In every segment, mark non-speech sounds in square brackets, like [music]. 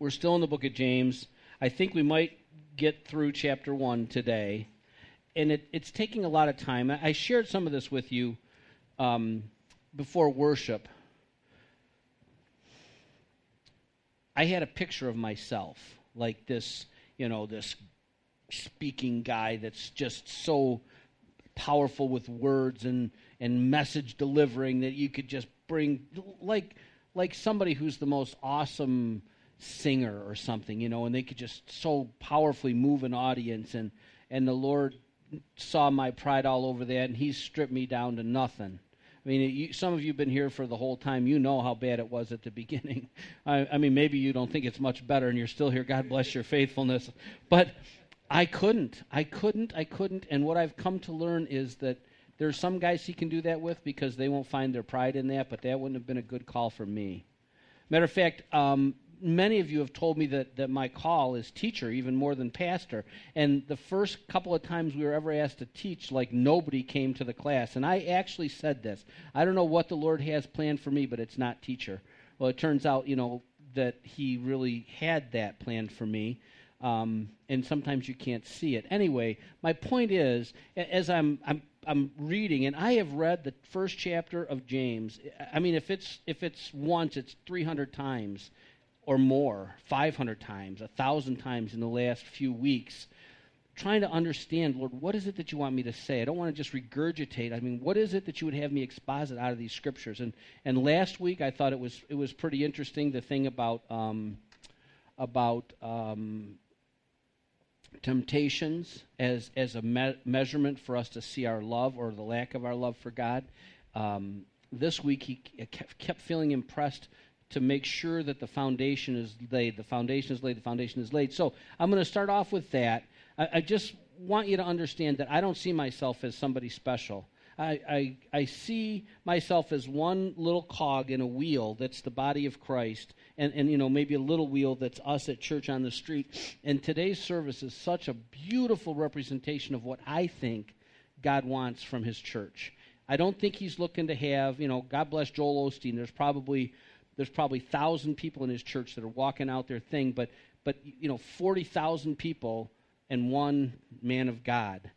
We're still in the book of James. I think we might get through chapter 1 today. And it, it's taking a lot of time. I shared some of this with you um, before worship. I had a picture of myself, like this, you know, this speaking guy that's just so powerful with words and, and message delivering that you could just bring, like, like somebody who's the most awesome singer or something, you know, and they could just so powerfully move an audience. And, and the Lord saw my pride all over that, and He stripped me down to nothing. I mean, you, some of you have been here for the whole time. You know how bad it was at the [laughs] beginning. I, I mean, maybe you don't think it's much better, and you're still here. God bless your faithfulness. But I couldn't. I couldn't. I couldn't. And what I've come to learn is that there's some guys he can do that with because they won't find their pride in that, but that wouldn't have been a good call for me. Matter of fact, um, many of you have told me that, that my call is teacher, even more than pastor. And the first couple of times we were ever asked to teach, like nobody came to the class. And I actually said this I don't know what the Lord has planned for me, but it's not teacher. Well, it turns out, you know, that He really had that planned for me. Um, and sometimes you can't see it. Anyway, my point is, as I'm, I'm I'm reading, and I have read the first chapter of James. I mean, if it's if it's once, it's 300 times or more, 500 times, a thousand times in the last few weeks, trying to understand, Lord, what is it that you want me to say? I don't want to just regurgitate. I mean, what is it that you would have me exposit out of these scriptures? And and last week I thought it was it was pretty interesting the thing about um, about um, temptations as as a me- measurement for us to see our love or the lack of our love for God. Um, this week he kept feeling impressed to make sure that the foundation is laid. The foundation is laid. The foundation is laid. So I'm going to start off with that. I, I, just want you to understand that I don't see myself as somebody special. I, I, I see myself as one little cog in a wheel that's the body of Christ, and, and you know maybe a little wheel that's us at church on the street. And today's service is such a beautiful representation of what I think God wants from His church. I don't think He's looking to have, you know, God bless Joel Osteen. There's probably there's probably thousand people in his church that are walking out their thing, but but you know, forty thousand people and one man of God.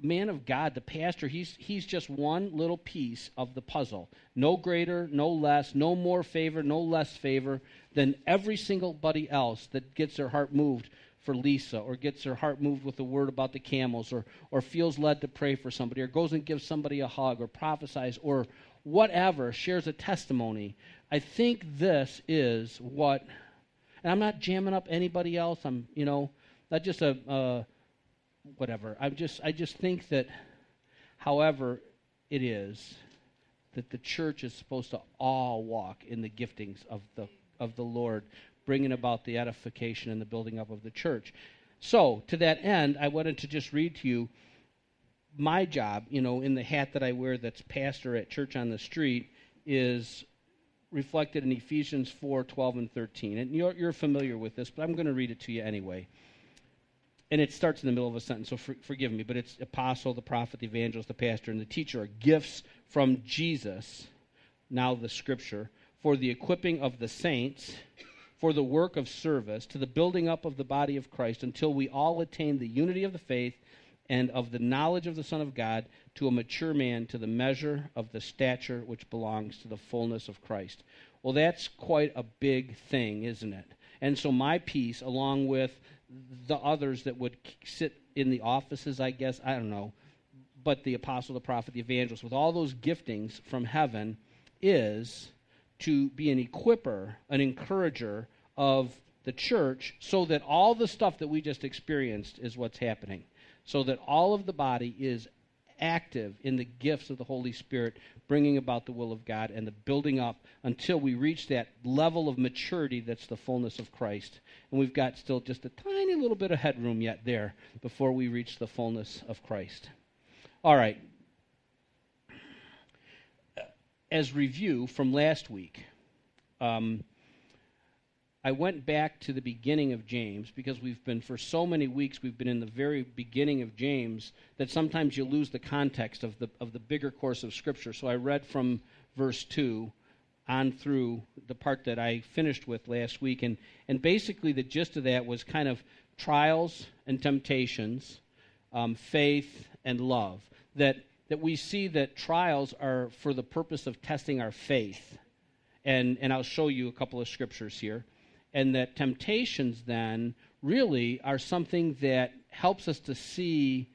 Man of God, the pastor, he's he's just one little piece of the puzzle. No greater, no less, no more favor, no less favor than every single buddy else that gets their heart moved for Lisa or gets her heart moved with a word about the camels or, or feels led to pray for somebody or goes and gives somebody a hug or prophesies or whatever, shares a testimony. I think this is what, and I'm not jamming up anybody else. I'm, you know, not just a, uh, whatever. I'm just, I just think that, however it is, that the church is supposed to all walk in the giftings of the of the Lord, bringing about the edification and the building up of the church. So, to that end, I wanted to just read to you my job, you know, in the hat that I wear that's pastor at Church on the Street, is reflected in Ephesians 4 12 and 13. And you're, you're familiar with this, but I'm going to read it to you anyway. And it starts in the middle of a sentence, so for, forgive me, but it's apostle, the prophet, the evangelist, the pastor, and the teacher are gifts from Jesus, now the scripture, for the equipping of the saints, for the work of service, to the building up of the body of Christ, until we all attain the unity of the faith and of the knowledge of the Son of God to a mature man, to the measure of the stature which belongs to the fullness of Christ. Well, that's quite a big thing, isn't it? And so, my piece, along with the others that would sit in the offices, I guess, I don't know, but the apostle, the prophet, the evangelist, with all those giftings from heaven, is to be an equiper, an encourager of the church so that all the stuff that we just experienced is what's happening so that all of the body is active in the gifts of the Holy Spirit, bringing about the will of God and the building up until we reach that level of maturity that's the fullness of Christ. And we've got still just a tiny little bit of headroom yet there before we reach the fullness of Christ. All right. As review from last week, um, I went back to the beginning of James because we've been, for so many weeks, we've been in the very beginning of James that sometimes you lose the context of the, of the bigger course of Scripture. So I read from verse 2 on through the part that I finished with last week. And, and basically, the gist of that was kind of trials and temptations, um, faith and love. That, that we see that trials are for the purpose of testing our faith. And, and I'll show you a couple of scriptures here. And that temptations then really are something that helps us to see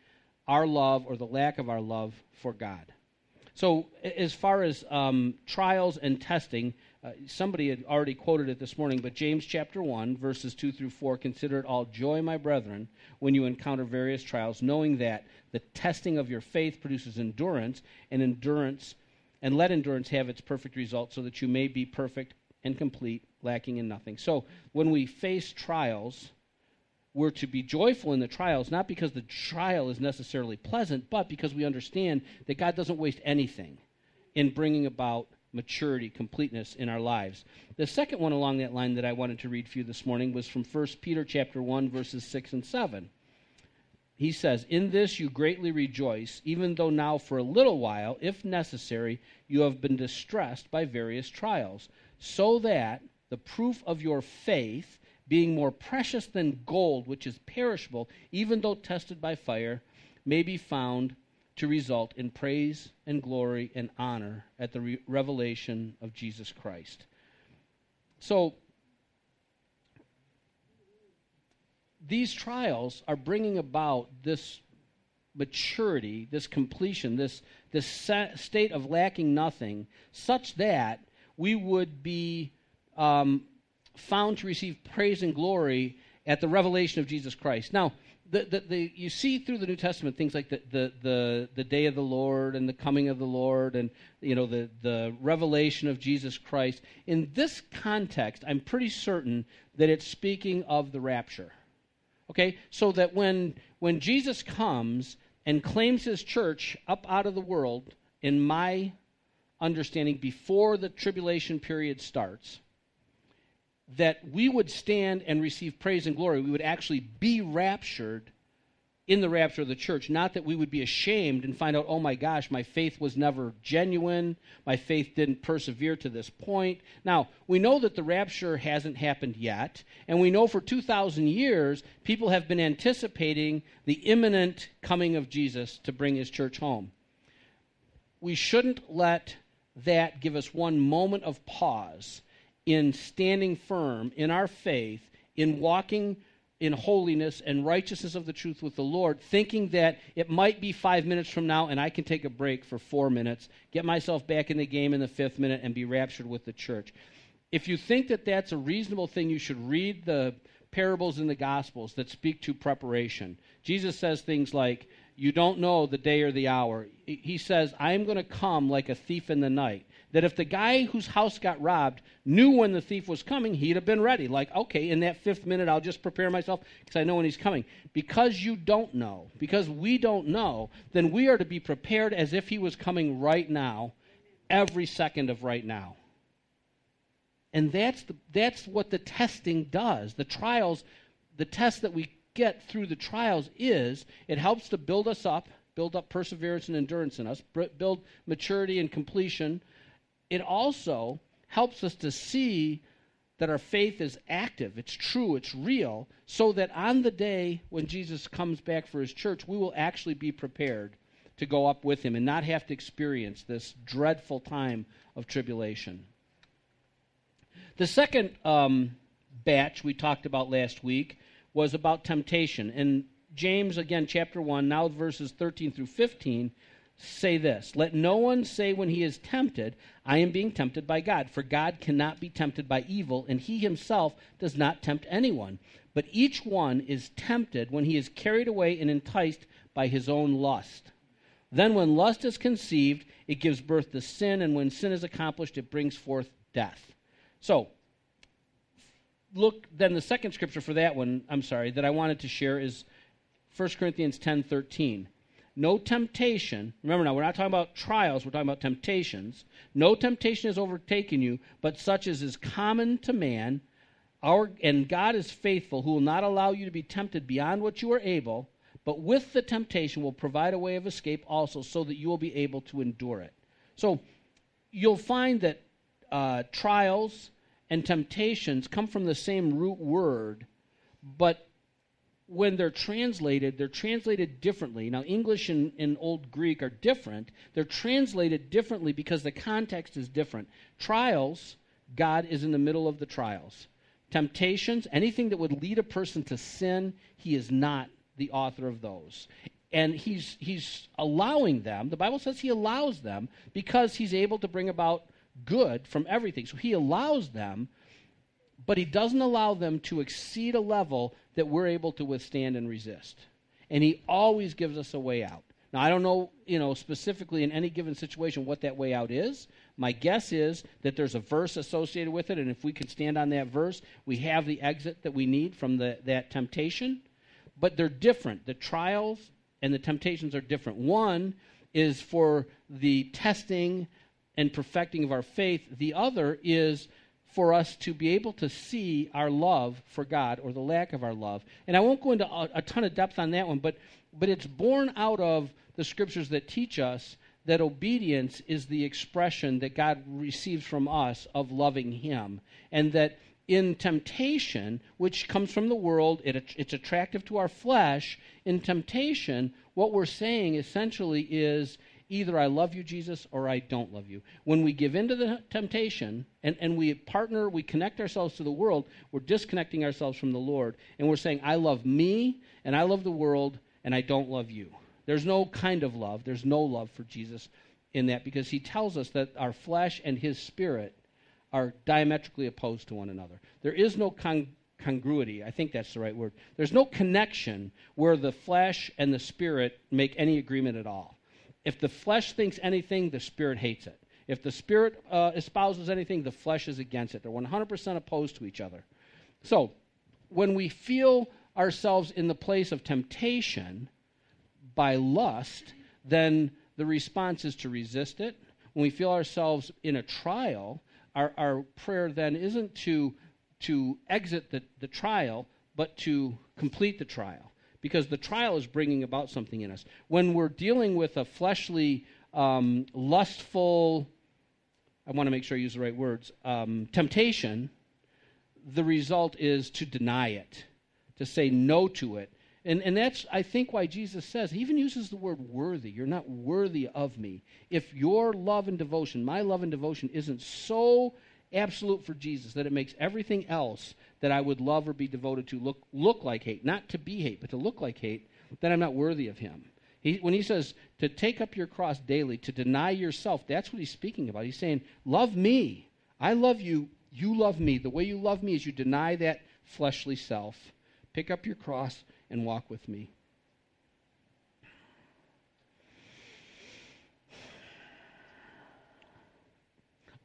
our love or the lack of our love for God. So, as far as um, trials and testing, uh, somebody had already quoted it this morning, but James chapter 1, verses 2 through 4 Consider it all joy, my brethren, when you encounter various trials, knowing that the testing of your faith produces endurance, and endurance, and let endurance have its perfect result, so that you may be perfect and complete, lacking in nothing. So, when we face trials, we're to be joyful in the trials, not because the trial is necessarily pleasant, but because we understand that God doesn't waste anything in bringing about maturity, completeness in our lives. The second one along that line that I wanted to read for you this morning was from 1 Peter chapter 1 verses 6 and 7. He says, "In this you greatly rejoice, even though now for a little while, if necessary, you have been distressed by various trials, so that the proof of your faith, being more precious than gold, which is perishable, even though tested by fire, may be found to result in praise and glory and honor at the re- revelation of Jesus Christ. So, these trials are bringing about this maturity, this completion, this, this state of lacking nothing, such that we would be um, found to receive praise and glory at the revelation of Jesus Christ. Now, the, the, the, you see through the New Testament things like the, the, the, the day of the Lord and the coming of the Lord and you know the, the revelation of Jesus Christ. In this context, I'm pretty certain that it's speaking of the rapture. Okay? So that when when Jesus comes and claims his church up out of the world, in my understanding, before the tribulation period starts, that we would stand and receive praise and glory. We would actually be raptured in the rapture of the church. Not that we would be ashamed and find out, oh my gosh, my faith was never genuine. My faith didn't persevere to this point. Now, we know that the rapture hasn't happened yet. And we know for 2,000 years, people have been anticipating the imminent coming of Jesus to bring his church home. We shouldn't let that give us one moment of pause in standing firm in our faith, in walking in holiness and righteousness of the truth with the Lord, thinking that it might be five minutes from now and I can take a break for four minutes, get myself back in the game in the fifth minute, and be raptured with the church. If you think that that's a reasonable thing, you should read the parables in the Gospels that speak to preparation. Jesus says things like, You don't know the day or the hour. He says, I am going to come like a thief in the night that if the guy whose house got robbed knew when the thief was coming, he'd have been ready. Like, okay, in that fifth minute, I'll just prepare myself because I know when he's coming. Because you don't know, because we don't know, then we are to be prepared as if he was coming right now, every second of right now. And that's, the, that's what the testing does. The trials, the test that we get through the trials is it helps to build us up, build up perseverance and endurance in us, build maturity and completion it also helps us to see that our faith is active, it's true, it's real, so that on the day when Jesus comes back for his church, we will actually be prepared to go up with him and not have to experience this dreadful time of tribulation. The second um, batch we talked about last week was about temptation. And James, again, chapter 1, now verses 13 through 15, say this Let no one say when he is tempted, I am being tempted by God. For God cannot be tempted by evil, and he himself does not tempt anyone. But each one is tempted when he is carried away and enticed by his own lust. Then, when lust is conceived, it gives birth to sin, and when sin is accomplished, it brings forth death. So, look, then the second scripture for that one, I'm sorry, that I wanted to share is 1 Corinthians 10 13 no temptation, remember now, we're not talking about trials, we're talking about temptations. No temptation has overtaken you, but such as is common to man. Our, and God is faithful, who will not allow you to be tempted beyond what you are able, but with the temptation will provide a way of escape also, so that you will be able to endure it. So you'll find that uh, trials and temptations come from the same root word, but when they're translated, they're translated differently. Now, English and, and, Old Greek are different. They're translated differently because the context is different. Trials, God is in the middle of the trials. Temptations, anything that would lead a person to sin, He is not the author of those. And he's, he's allowing them, the Bible says He allows them because He's able to bring about good from everything. So He allows them but he doesn't allow them to exceed a level that we're able to withstand and resist. And he always gives us a way out. Now, I don't know, you know, specifically in any given situation what that way out is. My guess is that there's a verse associated with it, and if we can stand on that verse, we have the exit that we need from the, that temptation. But they're different. The trials and the temptations are different. One is for the testing and perfecting of our faith, the other is for us to be able to see our love for God or the lack of our love. And I won't go into a, a, ton of depth on that one, but, but it's born out of the scriptures that teach us that obedience is the expression that God receives from us of loving Him. And that in temptation, which comes from the world, it, it's attractive to our flesh. In temptation, what we're saying essentially is either I love you, Jesus, or I don't love you. When we give in to the temptation and, and we partner, we connect ourselves to the world, we're disconnecting ourselves from the Lord. And we're saying, I love me and I love the world and I don't love you. There's no kind of love. There's no love for Jesus in that because he tells us that our flesh and his spirit are diametrically opposed to one another. There is no con- congruity. I think that's the right word. There's no connection where the flesh and the spirit make any agreement at all. If the flesh thinks anything, the spirit hates it. If the spirit uh, espouses anything, the flesh is against it. They're 100% opposed to each other. So, when we feel ourselves in the place of temptation by lust, then the response is to resist it. When we feel ourselves in a trial, our, our prayer then isn't to, to exit the, the trial, but to complete the trial because the trial is bringing about something in us. When we're dealing with a fleshly, um, lustful, I want to make sure I use the right words, um, temptation, the result is to deny it, to say no to it. And, and that's, I think, why Jesus says, he even uses the word worthy. You're not worthy of me. If your love and devotion, my love and devotion, isn't so absolute for Jesus that it makes everything else that I would love or be devoted to look, look like hate. Not to be hate, but to look like hate, then I'm not worthy of him. He, when he says to take up your cross daily, to deny yourself, that's what he's speaking about. He's saying, Love me. I love you. You love me. The way you love me is you deny that fleshly self. Pick up your cross and walk with me.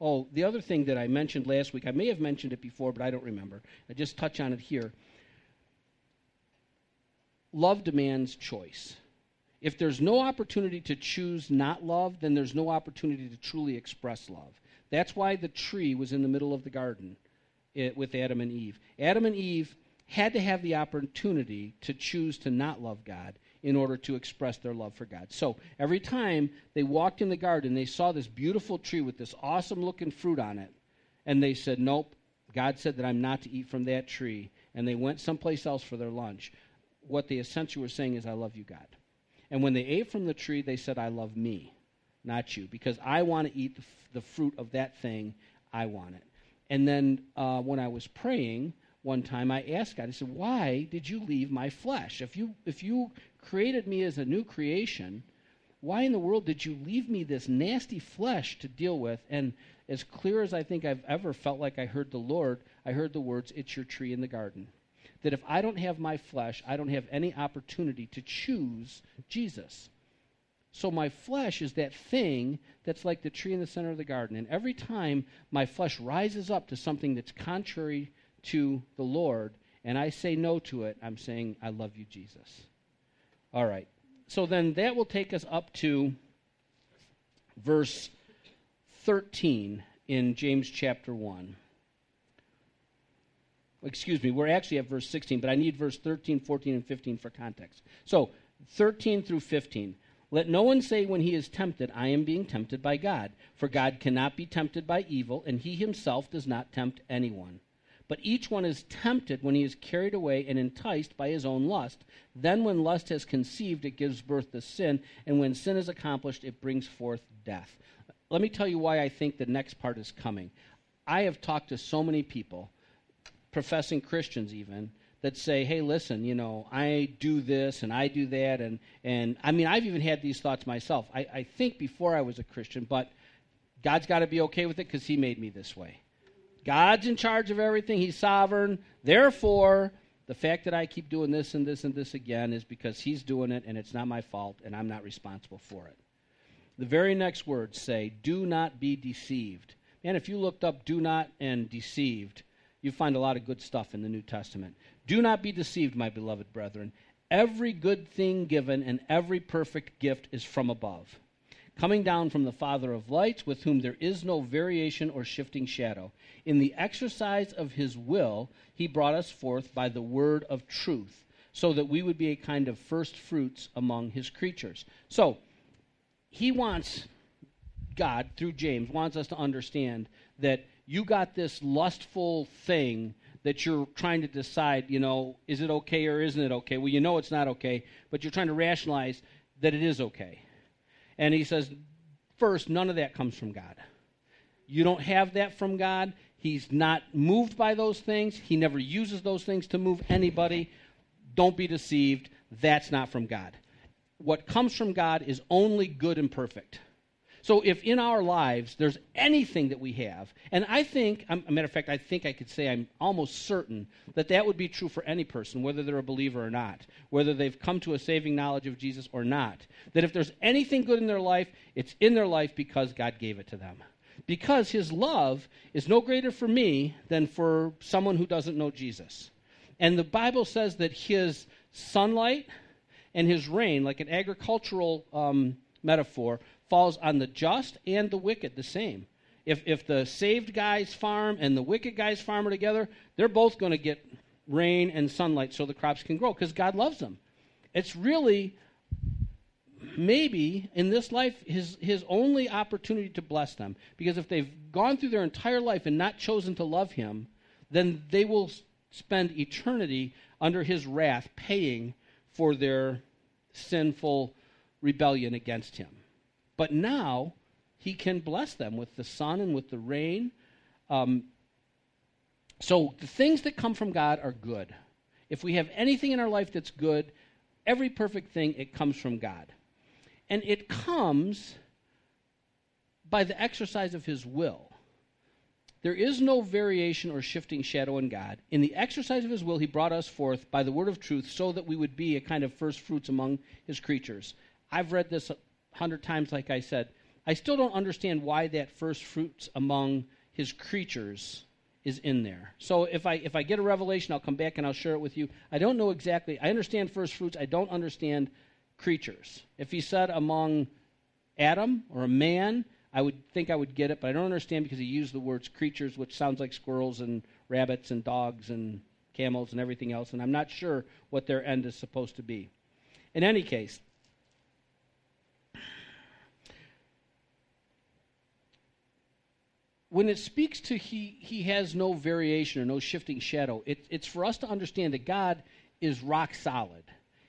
Oh, the other thing that I mentioned last week, I may have mentioned it before, but I don't remember. I just touch on it here. Love demands choice. If there's no opportunity to choose not love, then there's no opportunity to truly express love. That's why the tree was in the middle of the garden it, with Adam and Eve. Adam and Eve had to have the opportunity to choose to not love God in order to express their love for God. So every time they walked in the garden, they saw this beautiful tree with this awesome looking fruit on it. And they said, Nope, God said that I'm not to eat from that tree. And they went someplace else for their lunch. What they essentially were saying is, I love you, God. And when they ate from the tree, they said, I love me, not you, because I want to eat the, f- the fruit of that thing. I want it. And then uh, when I was praying, one time I asked God, I said, Why did you leave my flesh? If you, if you created me as a new creation, why in the world did you leave me this nasty flesh to deal with? And as clear as I think I've ever felt like I heard the Lord, I heard the words, It's your tree in the garden. That if I don't have my flesh, I don't have any opportunity to choose Jesus. So my flesh is that thing that's like the tree in the center of the garden. And every time my flesh rises up to something that's contrary to the Lord, and I say no to it, I'm saying, I love you, Jesus. All right. So then that will take us up to verse 13 in James chapter 1. Excuse me, we're actually at verse 16, but I need verse 13, 14, and 15 for context. So, 13 through 15. Let no one say when he is tempted, I am being tempted by God. For God cannot be tempted by evil, and he himself does not tempt anyone. But each one is tempted when he is carried away and enticed by his own lust. Then, when lust has conceived, it gives birth to sin, and when sin is accomplished, it brings forth death. Let me tell you why I think the next part is coming. I have talked to so many people, professing Christians even, that say, hey, listen, you know, I do this and I do that. And, and I mean, I've even had these thoughts myself. I, I think before I was a Christian, but God's got to be okay with it because He made me this way. God's in charge of everything, He's sovereign. Therefore, the fact that I keep doing this and this and this again is because He's doing it and it's not my fault and I'm not responsible for it. The very next words say, do not be deceived. Man, if you looked up do not and deceived, you find a lot of good stuff in the New Testament. Do not be deceived, my beloved brethren. Every good thing given and every perfect gift is from above, coming down from the Father of lights, with whom there is no variation or shifting shadow. In the exercise of his will, he brought us forth by the word of truth, so that we would be a kind of first fruits among his creatures. So, he wants, God, through James, wants us to understand that you got this lustful thing that you're trying to decide, you know, is it okay or isn't it okay? Well, you know it's not okay, but you're trying to rationalize that it is okay. And he says, first, none of that comes from God. You don't have that from God. He's not moved by those things. He never uses those things to move anybody. Don't be deceived. That's not from God. What comes from God is only good and perfect. So if in our lives there's anything that we have, and I think, a matter of fact, I think I could say I'm almost certain that that would be true for any person, whether they're a believer or not, whether they've come to a saving knowledge of Jesus or not, that if there's anything good in their life, it's in their life because God gave it to them. Because his love is no greater for me than for someone who doesn't know Jesus. And the Bible says that his sunlight and his rain, like an agricultural um, metaphor, falls on the just and the wicked the same. If, if the saved guys farm and the wicked guys farm are together, they're both going to get rain and sunlight so the crops can grow because God loves them. It's really maybe in this life his, his only opportunity to bless them because if they've gone through their entire life and not chosen to love him, then they will spend eternity under his wrath paying for their sinful rebellion against him. But now he can bless them with the sun and with the rain. Um, so the things that come from God are good. If we have anything in our life that's good, every perfect thing, it comes from God. And it comes by the exercise of his will. There is no variation or shifting shadow in God. In the exercise of his will, he brought us forth by the word of truth so that we would be a kind of first fruits among his creatures. I've read this hundred times, like I said. I still don't understand why that first fruits among his creatures is in there. So if I if I get a revelation, I'll come back and I'll share it with you. I don't know exactly. I understand first fruits. I don't understand creatures. If he said among Adam or a man, I would think I would get it, but I don't understand because he used the words creatures, which sounds like squirrels and rabbits and dogs and camels and everything else, and I'm not sure what their end is supposed to be. In any case, when it speaks to he, he has no variation or no shifting shadow, it, it's for us to understand that God is rock solid.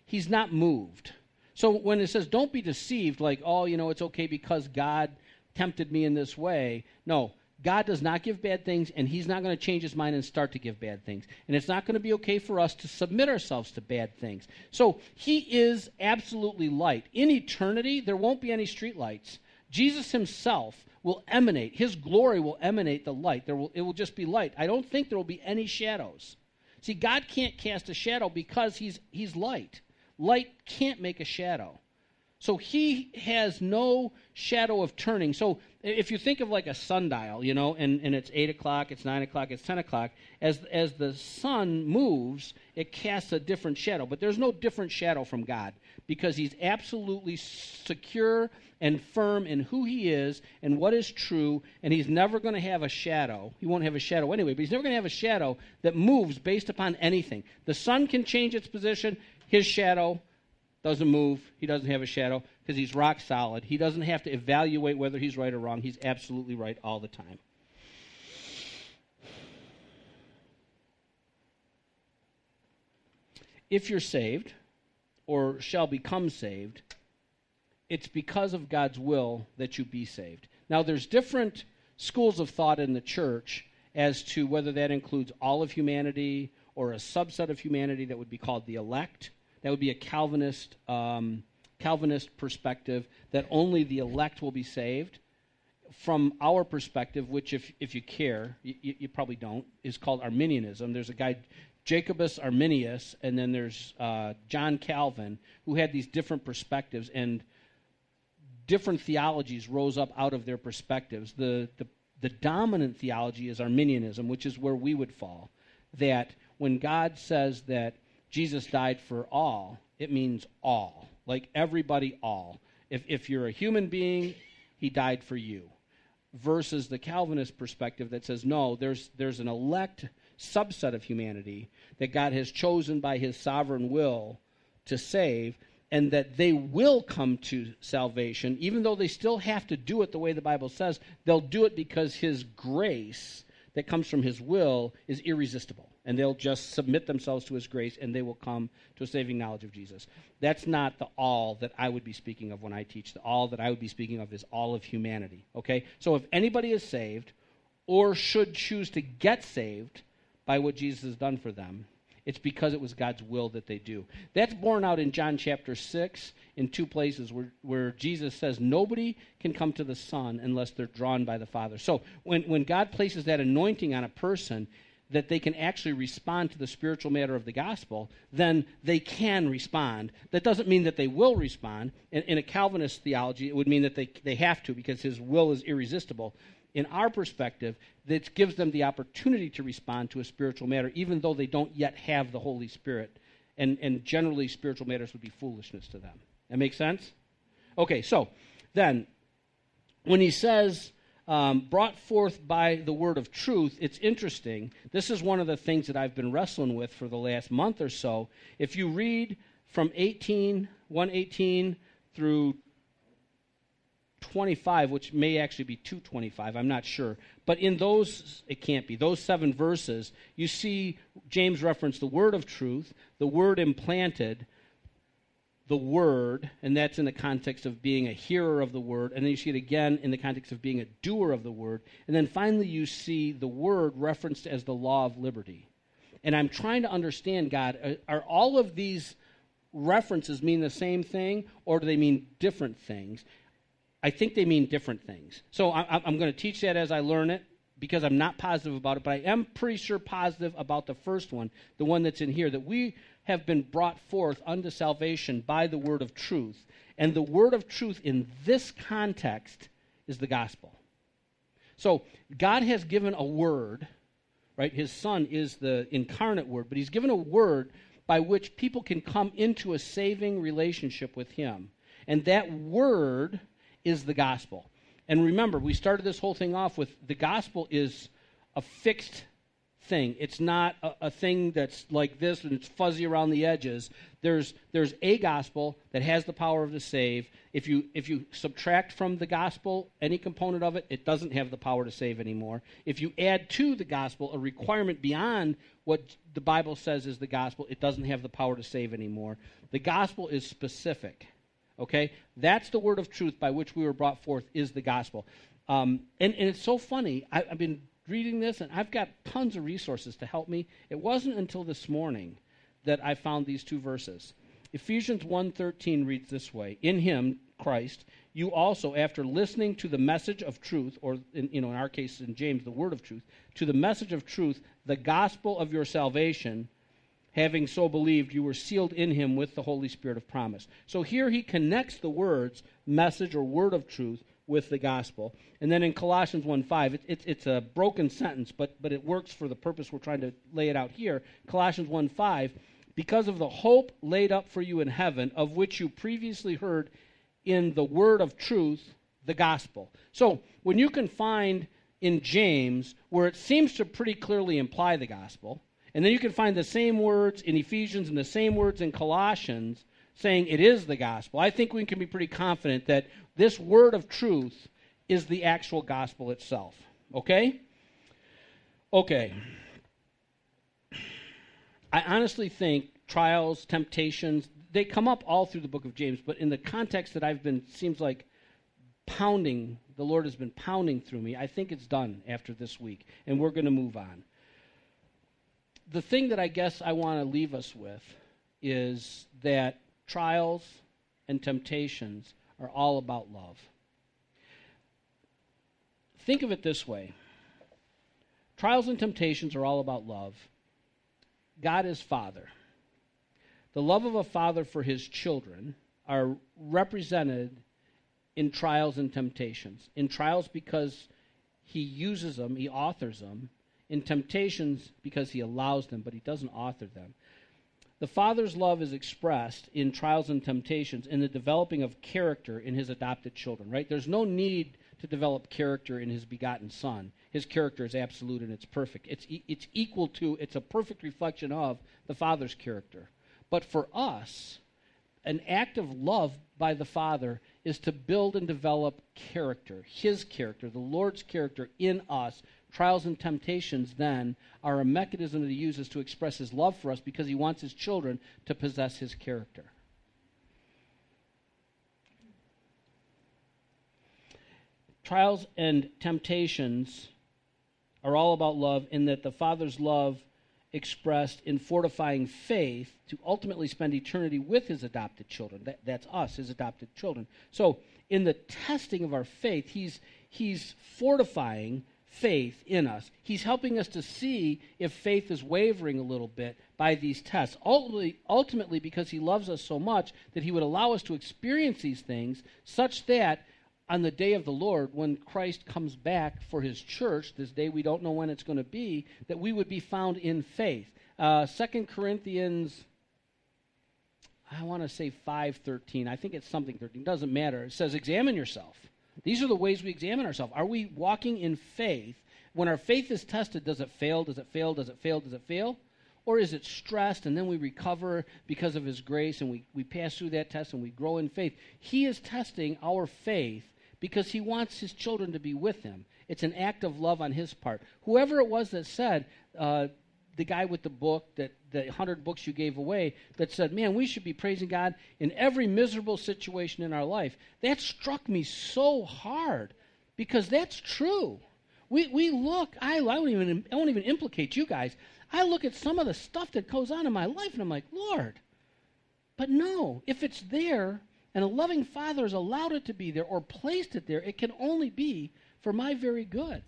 He's not moved. So when it says, don't be deceived, like, oh, you know, it's okay because God tempted me in this way. No, God does not give bad things, and He's not going to change His mind and start to give bad things. And it's not going to be okay for us to submit ourselves to bad things. So He is absolutely light. In eternity, there won't be any streetlights. Jesus Himself will emanate, his glory will emanate the light. There will, it will just be light. I don't think there will be any shadows. See, God can't cast a shadow because he's, he's light. Light can't make a shadow. So he has no shadow of turning. So if you think of like a sundial, you know, and, and it's 8 o'clock, it's 9 o'clock, it's 10 o'clock, as, as the sun moves, it casts a different shadow. But there's no different shadow from God because he's absolutely secure and firm in who he is and what is true, and he's never going to have a shadow. He won't have a shadow anyway, but he's never going to have a shadow that moves based upon anything. The sun can change its position, his shadow doesn't move, he doesn't have a shadow, because he's rock solid. He doesn't have to evaluate whether he's right or wrong. He's absolutely right all the time. If you're saved or shall become saved, it's because of God's will that you be saved. Now, there's different schools of thought in the church as to whether that includes all of humanity or a subset of humanity that would be called the elect. That would be a Calvinist um, Calvinist perspective that only the elect will be saved. From our perspective, which if if you care, you, you probably don't, is called Arminianism. There's a guy, Jacobus Arminius, and then there's uh, John Calvin, who had these different perspectives and different theologies rose up out of their perspectives. The the the dominant theology is Arminianism, which is where we would fall. That when God says that Jesus died for all, it means all. Like everybody, all. If, if you're a human being, he died for you. Versus the Calvinist perspective that says, no, there's, there's an elect subset of humanity that God has chosen by his sovereign will to save, and that they will come to salvation, even though they still have to do it the way the Bible says. They'll do it because His grace that comes from His will is irresistible. And they'll just submit themselves to His grace and they will come to a saving knowledge of Jesus. That's not the all that I would be speaking of when I teach. The all that I would be speaking of is all of humanity. Okay? So if anybody is saved or should choose to get saved by what Jesus has done for them, it's because it was God's will that they do. That's borne out in John chapter 6 in two places where, where Jesus says nobody can come to the Son unless they're drawn by the Father. So when, when God places that anointing on a person, that they can actually respond to the spiritual matter of the gospel, then they can respond. That doesn't mean that they will respond. In, in, a Calvinist theology, it would mean that they, they have to because his will is irresistible in our perspective, that gives them the opportunity to respond to a spiritual matter, even though they don't yet have the Holy Spirit. And, and generally, spiritual matters would be foolishness to them. That makes sense? Okay, so then, when he says, um, brought forth by the word of truth, it's interesting. This is one of the things that I've been wrestling with for the last month or so. If you read from 18, 118 through 25, which may actually be 225, I'm not sure. But in those, it can't be. Those seven verses, you see James reference the word of truth, the word implanted, the word, and that's in the context of being a hearer of the word. And then you see it again in the context of being a doer of the word. And then finally, you see the word referenced as the law of liberty. And I'm trying to understand, God, are, are all of these references mean the same thing, or do they mean different things? I think they mean different things. So I, am going to teach that as I learn it because I'm not positive about it, but I am pretty sure positive about the first one, the one that's in here, that we have been brought forth unto salvation by the word of truth. And the word of truth in this context is the gospel. So God has given a word, right? His son is the incarnate word, but he's given a word by which people can come into a saving relationship with him. And that word is the gospel. And remember, we started this whole thing off with the gospel is a fixed thing. It's not a, a, thing that's like this and it's fuzzy around the edges. There's there's a gospel that has the power to save. If you if you subtract from the gospel any component of it, it doesn't have the power to save anymore. If you add to the gospel a requirement beyond what the Bible says is the gospel, it doesn't have the power to save anymore. The gospel is specific. Okay? That's the word of truth by which we were brought forth, is the gospel. Um, and, and it's so funny. I, I've been reading this, and I've got tons of resources to help me. It wasn't until this morning that I found these two verses. Ephesians 1:13 reads this way: In him, Christ, you also after listening to the message of truth or in, you know in our case in James the word of truth, to the message of truth, the gospel of your salvation, having so believed, you were sealed in him with the Holy Spirit of promise. So here he connects the words, message or word of truth, with the gospel. And then in Colossians 1 5, it, it, it's a broken sentence, but, but it works for the purpose we're trying to lay it out here. Colossians 1 5, because of the hope laid up for you in heaven, of which you previously heard in the word of truth, the gospel. So when you can find in James where it seems to pretty clearly imply the gospel, and then you can find the same words in Ephesians and the same words in Colossians saying it is the gospel. I think we can be pretty confident that this word of truth is the actual gospel itself. Okay? Okay. I honestly think trials, temptations, they come up all through the book of James, but in the context that I've been, seems like pounding, the Lord has been pounding through me, I think it's done after this week, and we're going to move on. The thing that I guess I want to leave us with is that trials and temptations are all about love. Think of it this way trials and temptations are all about love. God is Father. The love of a father for his children are represented in trials and temptations. In trials because he uses them, he authors them. In temptations because he allows them, but he doesn't author them. The Father's love is expressed in trials and temptations in the developing of character in his adopted children, right? There's no need to develop character in his begotten Son. His character is absolute and it's perfect. It's, e- it's equal to, it's a perfect reflection of the Father's character. But for us, an act of love by the Father is to build and develop character, His character, the Lord's character in us. Trials and temptations, then, are a mechanism that He uses to express His love for us because He wants His children to possess His character. Trials and temptations are all about love in that the Father's love expressed in fortifying faith to ultimately spend eternity with his adopted children. That, that's us, his adopted children. So, in the testing of our faith, he's, he's fortifying faith in us. He's helping us to see if faith is wavering a little bit by these tests. Ultimately, ultimately, because he loves us so much that he would allow us to experience these things such that on the day of the Lord, when Christ comes back for his church, this day we don't know when it's going to be, that we would be found in faith. Uh, 2 Corinthians, I want to say 5.13. I think it's something 13. Doesn't matter. It says, examine yourself. These are the ways we examine ourselves. Are we walking in faith? When our faith is tested, does it fail? Does it fail? Does it fail? Does it fail? Or is it stressed and then we recover because of His grace and we, we pass through that test and we grow in faith? He is testing our faith because he wants his children to be with him. It's an act of love on his part. Whoever it was that said, uh, the guy with the book, that the hundred books you gave away, that said, "Man, we should be praising God in every miserable situation in our life." That struck me so hard because that's true. We we look. I, I don't even I won't even implicate you guys. I look at some of the stuff that goes on in my life, and I'm like, Lord. But no, if it's there, and a loving father has allowed it to be there or placed it there, it can only be for my very good.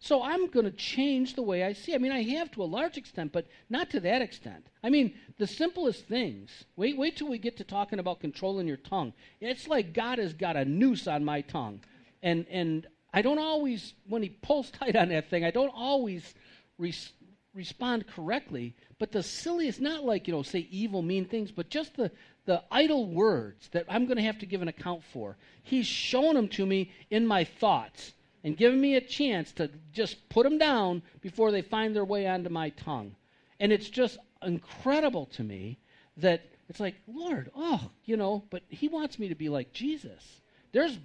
So I'm going to change the way I see. I mean, I have to a large extent, but not to that extent. I mean, the simplest things. Wait, wait till we get to talking about controlling your tongue. It's like God has got a noose on my tongue, and and I don't always, when He pulls [laughs] tight on that thing, I don't always res- respond correctly. But the silliest, not like you know, say evil, mean things, but just the the idle words that I'm going to have to give an account for. He's shown them to me in my thoughts and giving me a chance to just put them down before they find their way onto my tongue. And it's just incredible to me that it's like, Lord, oh, you know, but He wants me to be like Jesus. There's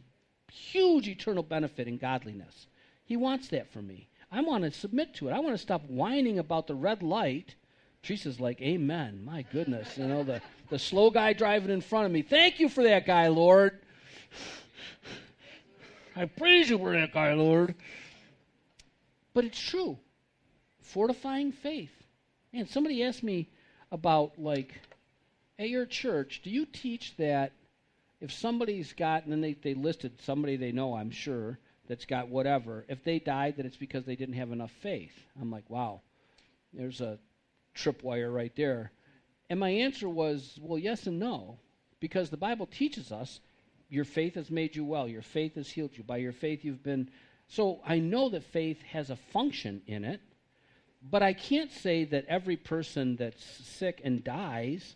huge eternal benefit in godliness. He wants that for me. I want to submit to it. I want to stop whining about the red light. Teresa's like, Amen. My goodness. You know, the the slow guy driving in front of me. Thank you for that guy, Lord. I praise you for that guy, Lord. But it's true. Fortifying faith. Man, somebody asked me about, like, at your church, do you teach that if somebody's got, and then they, they listed somebody they know, I'm sure, that's got whatever, if they died, that it's because they didn't have enough faith? I'm like, wow, there's a tripwire right there. And my answer was, well, yes and no. Because the Bible teaches us your faith has made you well, your faith has healed you. By your faith, you've been. So I know that faith has a function in it, but I can't say that every person that's sick and dies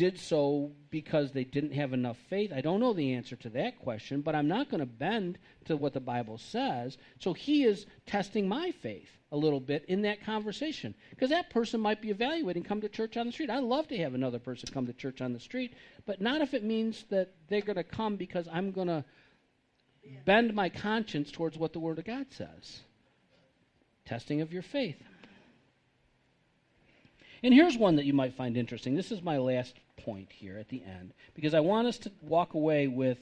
did so because they didn't have enough faith? I don't know the answer to that question, but I'm not going to bend to what the Bible says. So he is testing my faith a little bit in that conversation because that person might be evaluating come to church on the street. I love to have another person come to church on the street, but not if it means that they're going to come because I'm going to bend my conscience towards what the Word of God says. Testing of your faith. And here's one that you might find interesting. This is my last point here at the end, because I want us to walk away with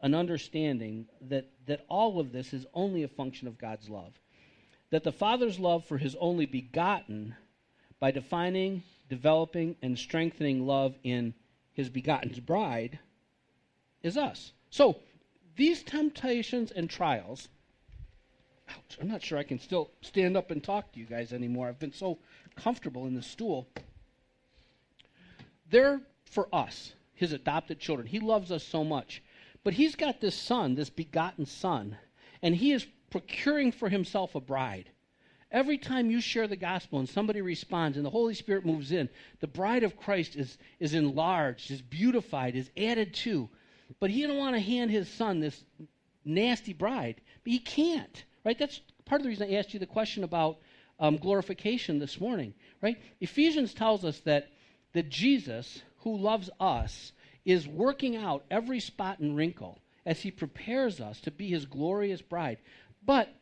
an understanding that, that all of this is only a function of God's love. That the Father's love for his only begotten, by defining, developing, and strengthening love in his begotten's bride, is us. So, these temptations and trials, ouch, I'm not sure I can still stand up and talk to you guys anymore. I've been so comfortable in the stool. They're for us, his adopted children. He loves us so much. But he's got this son, this begotten son, and he is procuring for himself a bride. Every time you share the gospel and somebody responds and the Holy Spirit moves in, the bride of Christ is, is enlarged, is beautified, is added to. But he don't want to hand his son this nasty bride. But he can't, right? That's part of the reason I asked you the question about um, glorification this morning, right? Ephesians tells us that, that Jesus, who loves us, is working out every spot and wrinkle as he prepares us to be his glorious bride. But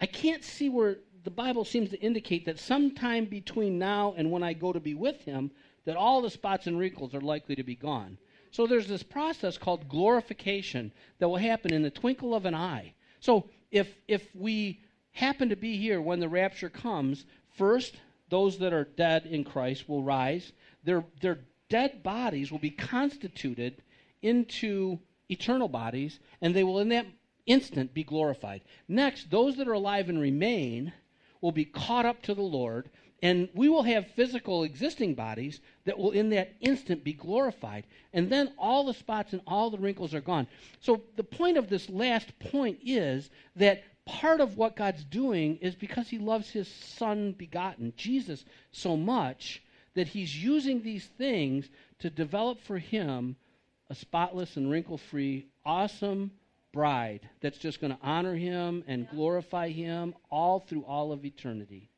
I can't see where the Bible seems to indicate that sometime between now and when I go to be with him, that all the spots and wrinkles are likely to be gone. So there's this process called glorification that will happen in the twinkle of an eye. So if if we happen to be here when the rapture comes, first, those that are dead in Christ will rise. Their, their dead bodies will be constituted into eternal bodies, and they will in that instant be glorified. Next, those that are alive and remain will be caught up to the Lord, and we will have physical existing bodies that will in that instant be glorified. And then all the spots and all the wrinkles are gone. So the point of this last point is that part of what God's doing is because he loves his son begotten, Jesus, so much that he's using these things to develop for him a spotless and wrinkle free, awesome bride that's just going to honor him and glorify him all through all of eternity.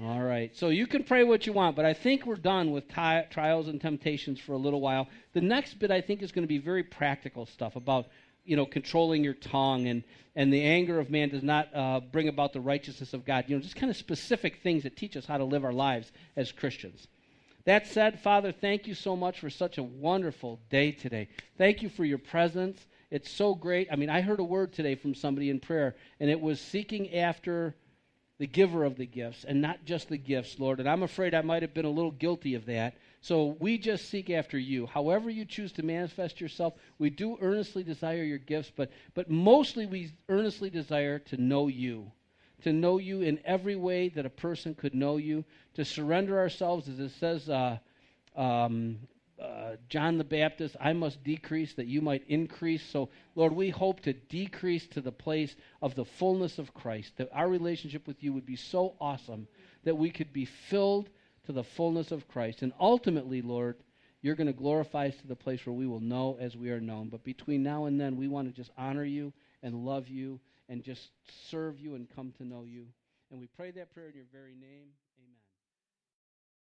All right. So you can pray what you want, but I think we're done with ti- trials and temptations for a little while. The next bit I think is going to be very practical stuff about you know, controlling your tongue and, and the anger of man does not uh, bring about the righteousness of God. You know, just kind of specific things that teach us how to live our lives as Christians. That said, Father, thank you so much for such a wonderful day today. Thank you for your presence. It's so great. I mean, I heard a word today from somebody in prayer, and it was seeking after the giver of the gifts and not just the gifts, Lord. And I'm afraid I might have been a little guilty of that. So we just seek after you. However you choose to manifest yourself, we do earnestly desire your gifts, but, but mostly we earnestly desire to know you. To know you in every way that a person could know you, to surrender ourselves, as it says, uh, um, uh, John the Baptist, I must decrease that you might increase. So, Lord, we hope to decrease to the place of the fullness of Christ, that our relationship with you would be so awesome that we could be filled to the fullness of Christ. And ultimately, Lord, you're going to glorify us to the place where we will know as we are known. But between now and then, we want to just honor you and love you and just serve you and come to know you. And we pray that prayer in your very name. Amen.